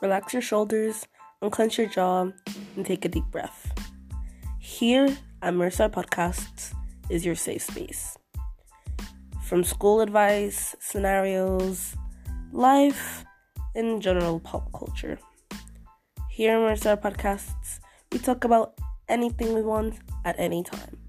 relax your shoulders, unclench your jaw, and take a deep breath. Here at MiraStar Podcasts is your safe space. From school advice, scenarios, life, and general pop culture. Here at MiraStar Podcasts, we talk about anything we want at any time.